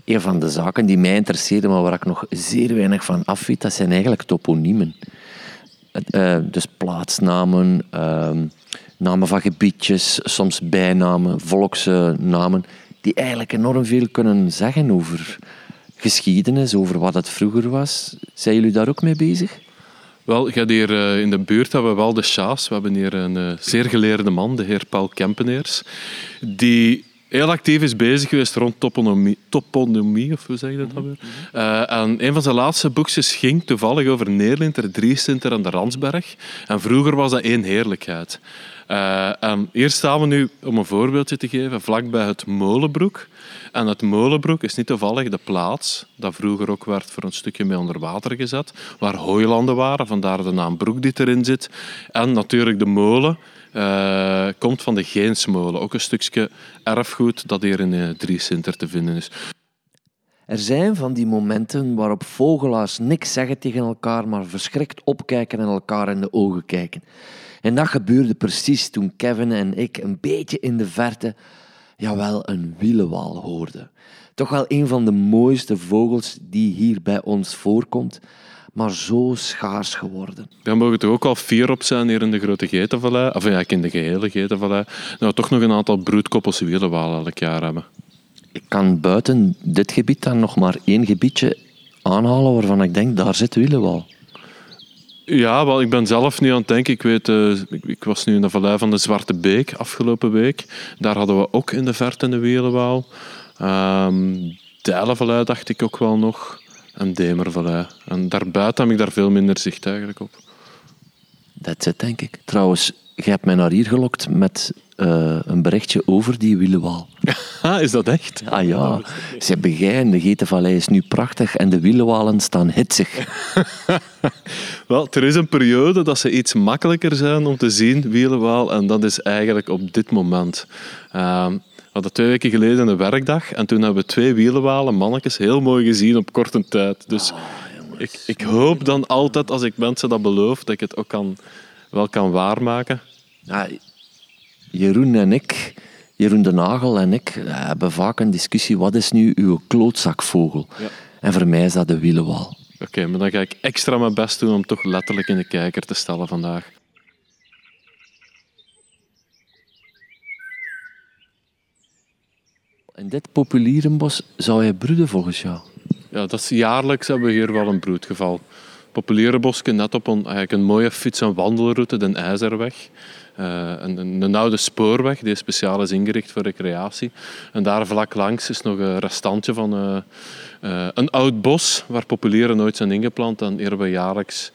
Een van de zaken die mij interesseerde, maar waar ik nog zeer weinig van af weet, dat zijn eigenlijk toponiemen. Uh, dus plaatsnamen, uh, namen van gebiedjes, soms bijnamen, volksnamen, die eigenlijk enorm veel kunnen zeggen over geschiedenis, over wat het vroeger was. Zijn jullie daar ook mee bezig? Wel, gaat hier uh, in de buurt hebben we wel de Sjaas. We hebben hier een uh, zeer geleerde man, de heer Paul Kempeneers, die heel actief is bezig geweest rond toponomie, toponymie of hoe zeg je dat dan weer? Uh, en een van zijn laatste boekjes ging toevallig over Neerlinter, Driesinter en de Ransberg. En vroeger was dat één heerlijkheid. Uh, hier staan we nu, om een voorbeeldje te geven, vlakbij het Molenbroek. En het Molenbroek is niet toevallig de plaats dat vroeger ook werd voor een stukje mee onder water gezet, waar hooilanden waren, vandaar de naam Broek die erin zit. En natuurlijk de molen uh, komt van de Geensmolen, ook een stukje erfgoed dat hier in uh, Driesinter te vinden is. Er zijn van die momenten waarop vogelaars niks zeggen tegen elkaar, maar verschrikt opkijken en elkaar in de ogen kijken. En dat gebeurde precies toen Kevin en ik een beetje in de verte, jawel, een wielenwal hoorden. Toch wel een van de mooiste vogels die hier bij ons voorkomt, maar zo schaars geworden. Daar mogen er ook al vier op zijn hier in de Grote Geitenvallei, of ja, in de gehele Geitenvallei. Nou, toch nog een aantal broedkoppels wielenwalen elk jaar hebben. Ik kan buiten dit gebied dan nog maar één gebiedje aanhalen waarvan ik denk, daar zit wielenwal. Ja, wel, ik ben zelf nu aan het denken. Ik, weet, uh, ik, ik, was nu in de vallei van de Zwarte Beek afgelopen week. Daar hadden we ook in de verte een wielenwaal. Um, Dijlenvallei dacht ik ook wel nog. En Demervallei. En daarbuiten heb ik daar veel minder zicht eigenlijk op. Dat zit denk ik. Trouwens, je hebt mij naar hier gelokt met uh, een berichtje over die wielenwaal. is dat echt? Ah ja, ze jij de Getenvallei is nu prachtig en de wielenwalen staan hitsig. Wel, er is een periode dat ze iets makkelijker zijn om te zien, wielenwaal, en dat is eigenlijk op dit moment. Uh, we hadden twee weken geleden een werkdag en toen hebben we twee wielenwalen, mannetjes, heel mooi gezien op korte tijd. Dus oh, ik, ik hoop dan altijd, als ik mensen dat beloof, dat ik het ook kan, wel kan waarmaken. Ja, Jeroen en ik, Jeroen de Nagel en ik, hebben vaak een discussie, wat is nu uw klootzakvogel? Ja. En voor mij is dat de wielenwal. Oké, maar dan ga ik extra mijn best doen om toch letterlijk in de kijker te stellen vandaag. In dit populierenbos zou hij broeden volgens jou? Ja, dat is jaarlijks hebben we hier wel een broedgeval. Populierenbosje net op een, eigenlijk een mooie fiets- en wandelroute, de IJzerweg. Uh, een, een, oude spoorweg die speciaal is ingericht voor recreatie. En daar vlak langs is nog een restantje van uh, uh, een oud bos waar populieren nooit zijn ingeplant. En hier we jaarlijks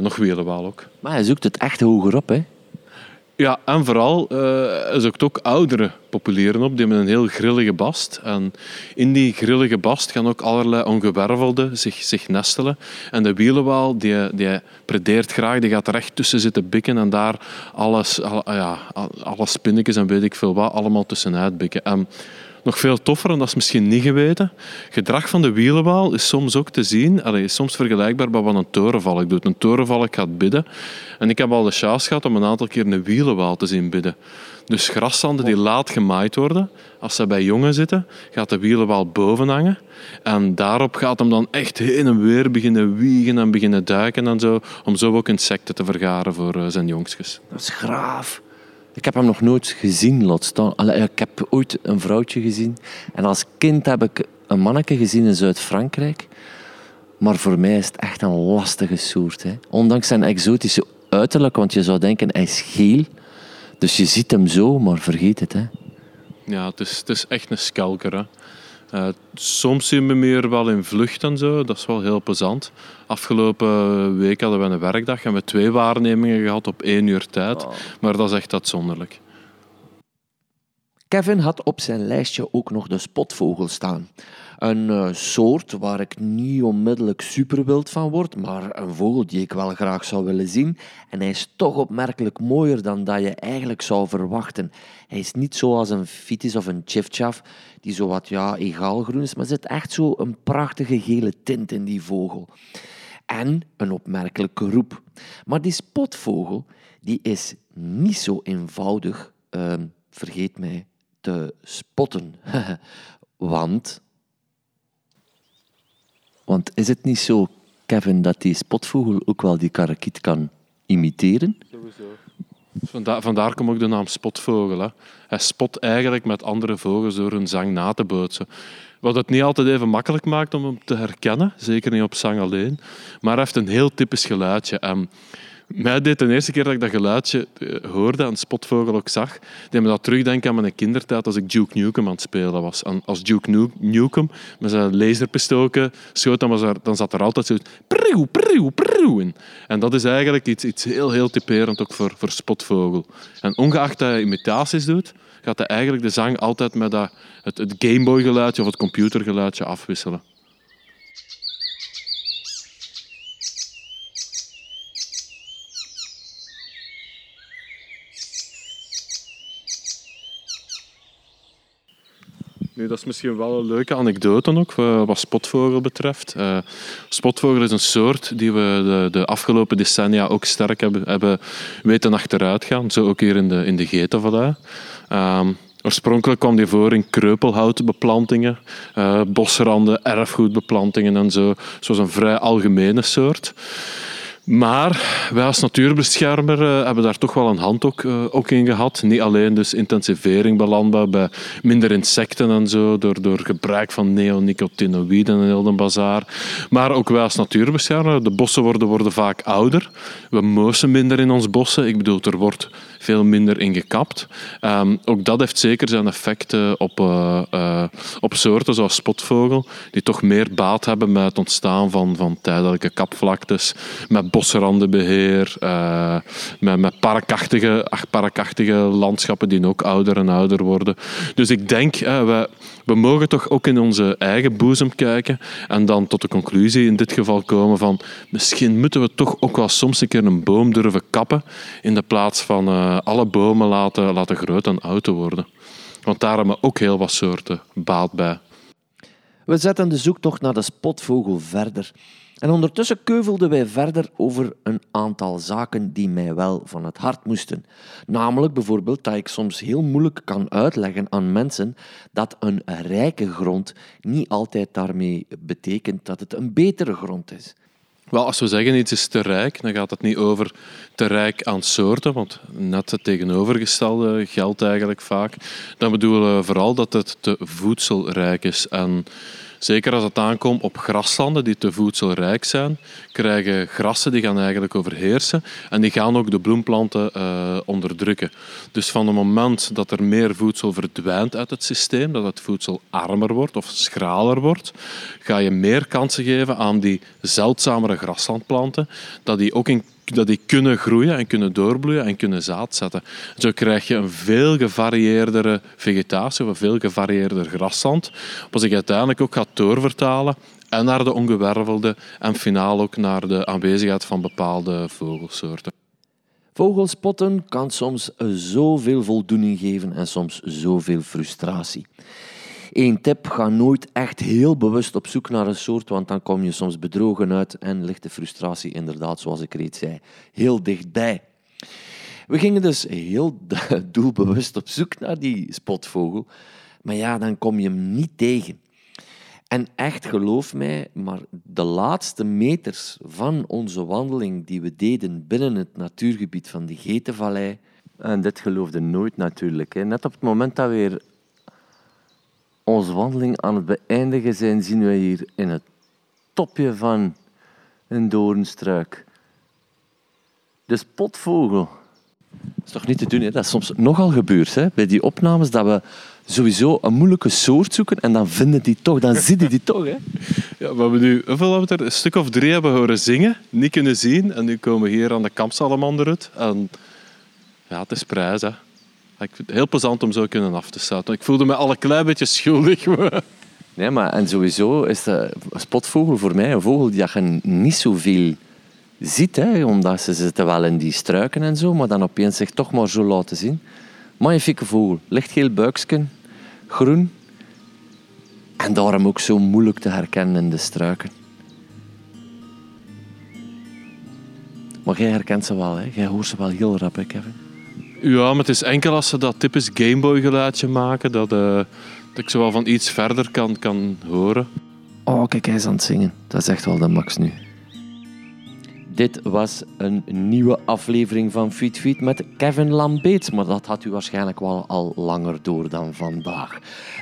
nog wielenwaal ook. Maar hij zoekt het echt hoger op, hè? Ja, en vooral uh, zoekt ook oudere populieren op. Die hebben een heel grillige bast. En in die grillige bast gaan ook allerlei ongewervelden zich, zich nestelen. En de wielenwaal die, die predeert graag, die gaat er echt tussen zitten bikken en daar alles, al, ja, alle spinnetjes en weet ik veel wat allemaal tussenuit bikken. En nog veel toffer, en dat is misschien niet geweten. Gedrag van de wielenwaal is soms ook te zien, allee, is soms vergelijkbaar met wat een torenvalk doet. Een torenvalk gaat bidden. En ik heb al de chance gehad om een aantal keer een wielenwaal te zien bidden. Dus graszanden die laat gemaaid worden, als ze bij jongen zitten, gaat de wielenwaal boven hangen. En daarop gaat hem dan echt heen en weer beginnen wiegen en beginnen duiken en zo, om zo ook insecten te vergaren voor eh, zijn jongstjes. Dat is graaf. Ik heb hem nog nooit gezien, laat ik heb ooit een vrouwtje gezien. En als kind heb ik een manneke gezien in Zuid-Frankrijk. Maar voor mij is het echt een lastige soort. Hè. Ondanks zijn exotische uiterlijk, want je zou denken hij is geel. Dus je ziet hem zo, maar vergeet het. Hè. Ja, het is, het is echt een skelker. Hè. Eh, soms zien we meer wel in vlucht en zo. Dat is wel heel plezant. Afgelopen week hadden we een werkdag en we twee waarnemingen gehad op één uur tijd. Maar dat is echt uitzonderlijk. Kevin had op zijn lijstje ook nog de spotvogel staan. Een uh, soort waar ik niet onmiddellijk superwild van word, maar een vogel die ik wel graag zou willen zien. En hij is toch opmerkelijk mooier dan dat je eigenlijk zou verwachten. Hij is niet zoals een fitis of een chifchaf, die zo wat ja, egaal groen is, maar er zit echt zo een prachtige gele tint in die vogel. En een opmerkelijke roep. Maar die spotvogel die is niet zo eenvoudig, uh, vergeet mij, te spotten. Want want is het niet zo, Kevin, dat die spotvogel ook wel die karakiet kan imiteren? Sowieso. Vandaar, vandaar komt ook de naam spotvogel. Hè. Hij spot eigenlijk met andere vogels door hun zang na te bootsen. Wat het niet altijd even makkelijk maakt om hem te herkennen, zeker niet op zang alleen. Maar hij heeft een heel typisch geluidje. En mij deed de eerste keer dat ik dat geluidje eh, hoorde en spotvogel ook zag, deed me dat terugdenken aan mijn kindertijd als ik Duke Nukem aan het spelen was. Als Duke Nukem met zijn laserpistoken schoot, dan, was er, dan zat er altijd zo prieuw, prieuw, prieuw in. En dat is eigenlijk iets, iets heel, heel typerend ook voor, voor spotvogel. En ongeacht dat hij imitaties doet, gaat hij eigenlijk de zang altijd met dat, het, het Gameboy-geluidje of het computergeluidje afwisselen. Nu, dat is misschien wel een leuke anekdote ook, eh, wat spotvogel betreft. Uh, spotvogel is een soort die we de, de, afgelopen decennia ook sterk hebben, hebben weten achteruit gaan. Zo ook hier in de, in de. Um, oorspronkelijk kwam die voor in kreupelhoutbeplantingen, uh, bosranden, erfgoedbeplantingen en zo. Zoals een vrij algemene soort. Maar wij als natuurbeschermer uh, hebben daar toch wel een hand ook, uh, ook, in gehad. Niet alleen dus intensivering bij landbouw, bij minder insecten en zo, door, door gebruik van neonicotinoïden en heel de bazaar. Maar ook wij als natuurbeschermer, de bossen worden, worden vaak ouder. We moosen minder in ons bossen. Ik bedoel, er wordt veel minder ingekapt. Um, ook dat heeft zeker zijn effecten op, uh, uh, op soorten zoals spotvogel, die toch meer baat hebben met het ontstaan van, van tijdelijke kapvlaktes, met bosrandenbeheer, uh, met, met parkachtige, parkachtige landschappen die ook ouder en ouder worden. Dus ik denk, we, we mogen toch ook in onze eigen boezem kijken en dan tot de conclusie in dit geval komen van misschien moeten we toch ook wel soms een keer een boom durven kappen in de plaats van uh, alle bomen laten, laten groot en oud te worden. Want daar hebben we ook heel wat soorten baat bij. We zetten de zoektocht naar de spotvogel verder. En ondertussen keuvelden wij verder over een aantal zaken die mij wel van het hart moesten. Namelijk bijvoorbeeld dat ik soms heel moeilijk kan uitleggen aan mensen dat een rijke grond niet altijd daarmee betekent dat het een betere grond is. Wel, als we zeggen iets is te rijk, dan gaat het niet over te rijk aan soorten, want net het tegenovergestelde geldt eigenlijk vaak. Dan bedoelen we vooral dat het te voedselrijk is. En Zeker als het aankomt op graslanden die te voedselrijk zijn, krijgen grassen die gaan eigenlijk overheersen en die gaan ook de bloemplanten uh, onderdrukken. Dus van het moment dat er meer voedsel verdwijnt uit het systeem, dat het voedsel armer wordt of schraler wordt, ga je meer kansen geven aan die zeldzamere graslandplanten, dat die ook in dat die kunnen groeien en kunnen doorbloeien en kunnen zaad zetten. Zo krijg je een veel gevarieerdere vegetatie of een veel gevarieerder grasland, wat zich uiteindelijk ook gaat doorvertalen en naar de ongewervelde en finaal ook naar de aanwezigheid van bepaalde vogelsoorten. Vogelspotten kan soms zoveel voldoening geven en soms zoveel frustratie. Eén tip, ga nooit echt heel bewust op zoek naar een soort, want dan kom je soms bedrogen uit en ligt de frustratie inderdaad, zoals ik reeds zei, heel dichtbij. We gingen dus heel doelbewust op zoek naar die spotvogel, maar ja, dan kom je hem niet tegen. En echt, geloof mij, maar de laatste meters van onze wandeling die we deden binnen het natuurgebied van de Getenvallei, en dit geloofde nooit natuurlijk, net op het moment dat we weer onze wandeling aan het beëindigen zijn, zien we hier in het topje van een doornstruik de spotvogel. Dat is toch niet te doen, hè? dat is soms nogal gebeurd hè? bij die opnames, dat we sowieso een moeilijke soort zoeken en dan vinden die toch, dan zitten die toch. Hè? Ja, we hebben nu hoeveel hebben we er? een stuk of drie hebben horen zingen, niet kunnen zien. En nu komen we hier aan de kampsalamander uit. En ja, het is prijs. Hè. Ik vind het heel plezant om zo kunnen af te sluiten. Ik voelde me al een klein beetje schuldig. Nee, maar en sowieso is de spotvogel voor mij een vogel die je niet zoveel ziet, omdat ze zitten wel in die struiken en zo, maar dan opeens zich toch maar zo laten zien. Magnifieke vogel. Lichtgeel buiksken, groen. En daarom ook zo moeilijk te herkennen in de struiken. Maar jij herkent ze wel, hè? jij hoort ze wel heel rap, hè, Kevin? Ja, maar het is enkel als ze dat typisch Gameboy geluidje maken, dat, uh, dat ik zo wel van iets verder kan, kan horen. Oh, kijk, hij is aan het zingen. Dat is echt wel de max nu. Dit was een nieuwe aflevering van Feed Feed met Kevin Lambeets, maar dat had u waarschijnlijk wel al langer door dan vandaag.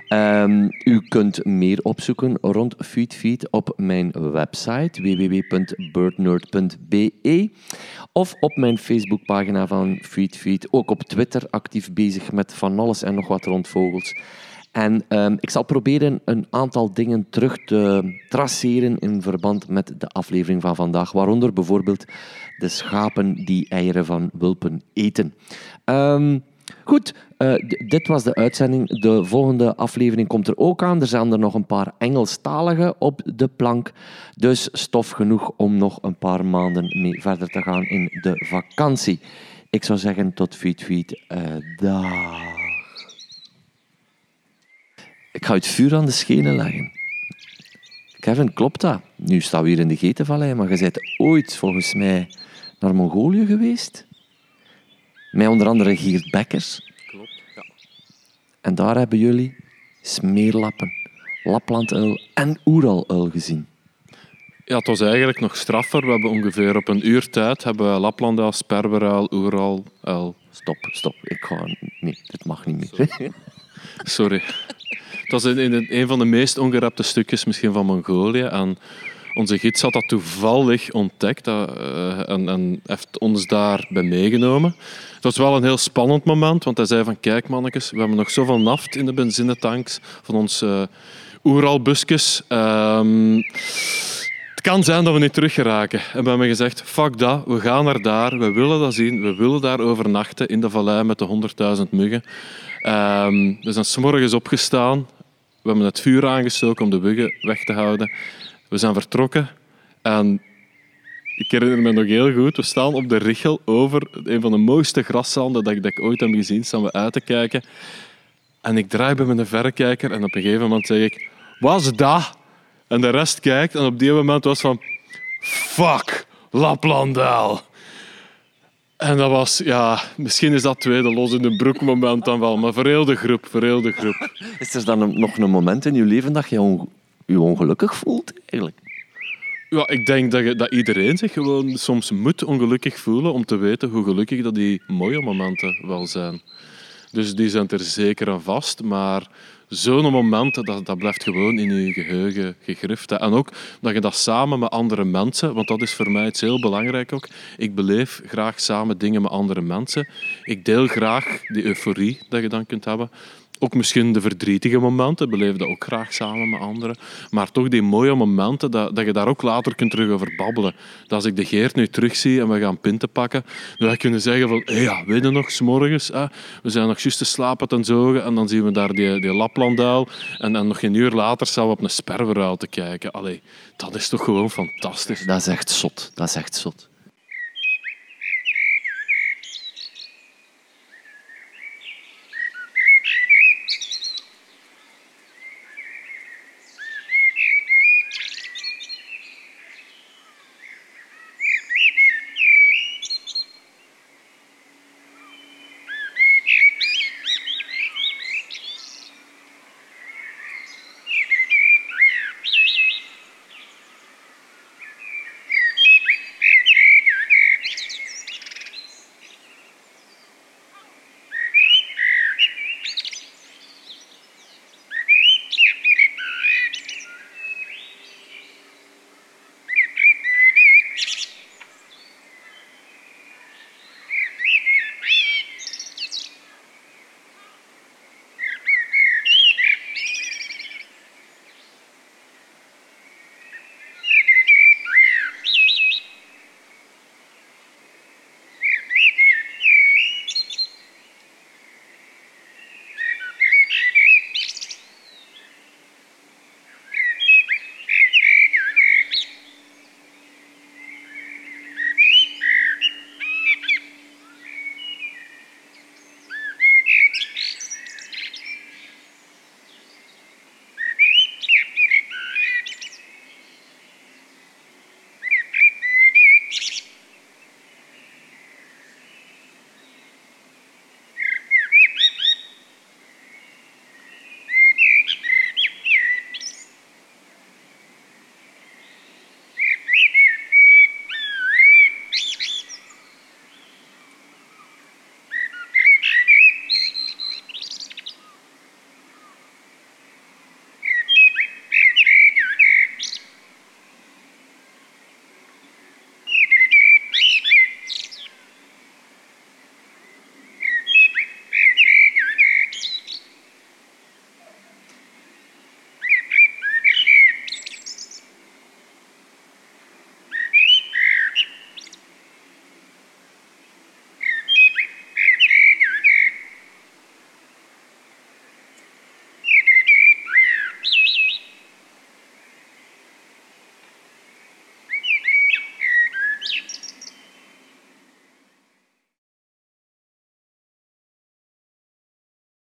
Um, u kunt meer opzoeken rond Feed Feed op mijn website www.birdnerd.be of op mijn Facebookpagina van Feed Feed. Ook op Twitter actief bezig met van alles en nog wat rond vogels. En um, ik zal proberen een aantal dingen terug te traceren in verband met de aflevering van vandaag, waaronder bijvoorbeeld de schapen die eieren van wulpen eten. Um, goed, uh, dit was de uitzending. De volgende aflevering komt er ook aan. Er zijn er nog een paar Engelstaligen op de plank. Dus stof genoeg om nog een paar maanden mee verder te gaan in de vakantie. Ik zou zeggen tot feed feed. Uh, dag. Ik ga het vuur aan de schenen leggen. Kevin, klopt dat? Nu staan we hier in de Getenvallei, maar je bent ooit volgens mij naar Mongolië geweest? Met onder andere Geert Bekkers. Klopt, ja. En daar hebben jullie smeerlappen, Laplanduil en Oeraluil gezien. Ja, het was eigenlijk nog straffer. We hebben ongeveer op een uur tijd hebben we Laplanduil, Sperberuil, Oeraluil... Stop, stop. Ik ga... Nee, dit mag niet meer. Sorry. Sorry. Het was in een van de meest ongerepte stukjes misschien van Mongolië. Onze gids had dat toevallig ontdekt uh, en, en, heeft ons daarbij meegenomen. Het was wel een heel spannend moment, want hij zei van kijk mannetjes, we hebben nog zoveel naft in de benzinetanks van onze uh, oeralbusjes. Um, het kan zijn dat we niet terug geraken. En we hebben gezegd, fuck dat, we gaan naar daar, we willen dat zien, we willen daar overnachten in de vallei met de 100.000 muggen. Um, we zijn s'morgens opgestaan, we hebben het vuur aangestoken om de muggen weg te houden. We zijn vertrokken en ik herinner me nog heel goed, we staan op de richel over een van de mooiste graszanden dat ik, dat ik ooit heb gezien, staan we uit te kijken. En ik draai bij mijn verrekijker en op een gegeven moment zeg ik, was dat? En de rest kijkt en op die moment was van, fuck, Laplandaal. En dat was, ja, misschien is dat tweede los in de broek moment dan wel, maar voor heel de groep, voor heel de groep. Is er dan een, nog een moment in je leven dat je on, je ongelukkig voelt, eigenlijk? Ja, ik denk dat, je, dat iedereen zich gewoon soms moet ongelukkig voelen om te weten hoe gelukkig dat die mooie momenten wel zijn. Dus die zijn er zeker aan vast, maar zo'n moment, dat, dat blijft gewoon in je geheugen gegrift. En ook dat je dat samen met andere mensen, want dat is voor mij iets heel belangrijk ook. Ik beleef graag samen dingen met andere mensen. Ik deel graag die euforie dat je dan kunt hebben. Ook misschien de verdrietige momenten, beleef dat ook graag samen met anderen. Maar toch die mooie momenten, dat, dat je daar ook later kunt terug over babbelen. Dat als ik de Geert nu terugzie en we gaan pinten pakken, dan wij kunnen zeggen van, ja, weet je nog, s'morgens, hè, we zijn nog juist te slapen ten zogen en dan zien we daar die, die Laplanduil en, en nog een uur later staan we op een sperweruil te kijken. Allee, dat is toch gewoon fantastisch. Dat is echt zot, dat is echt zot.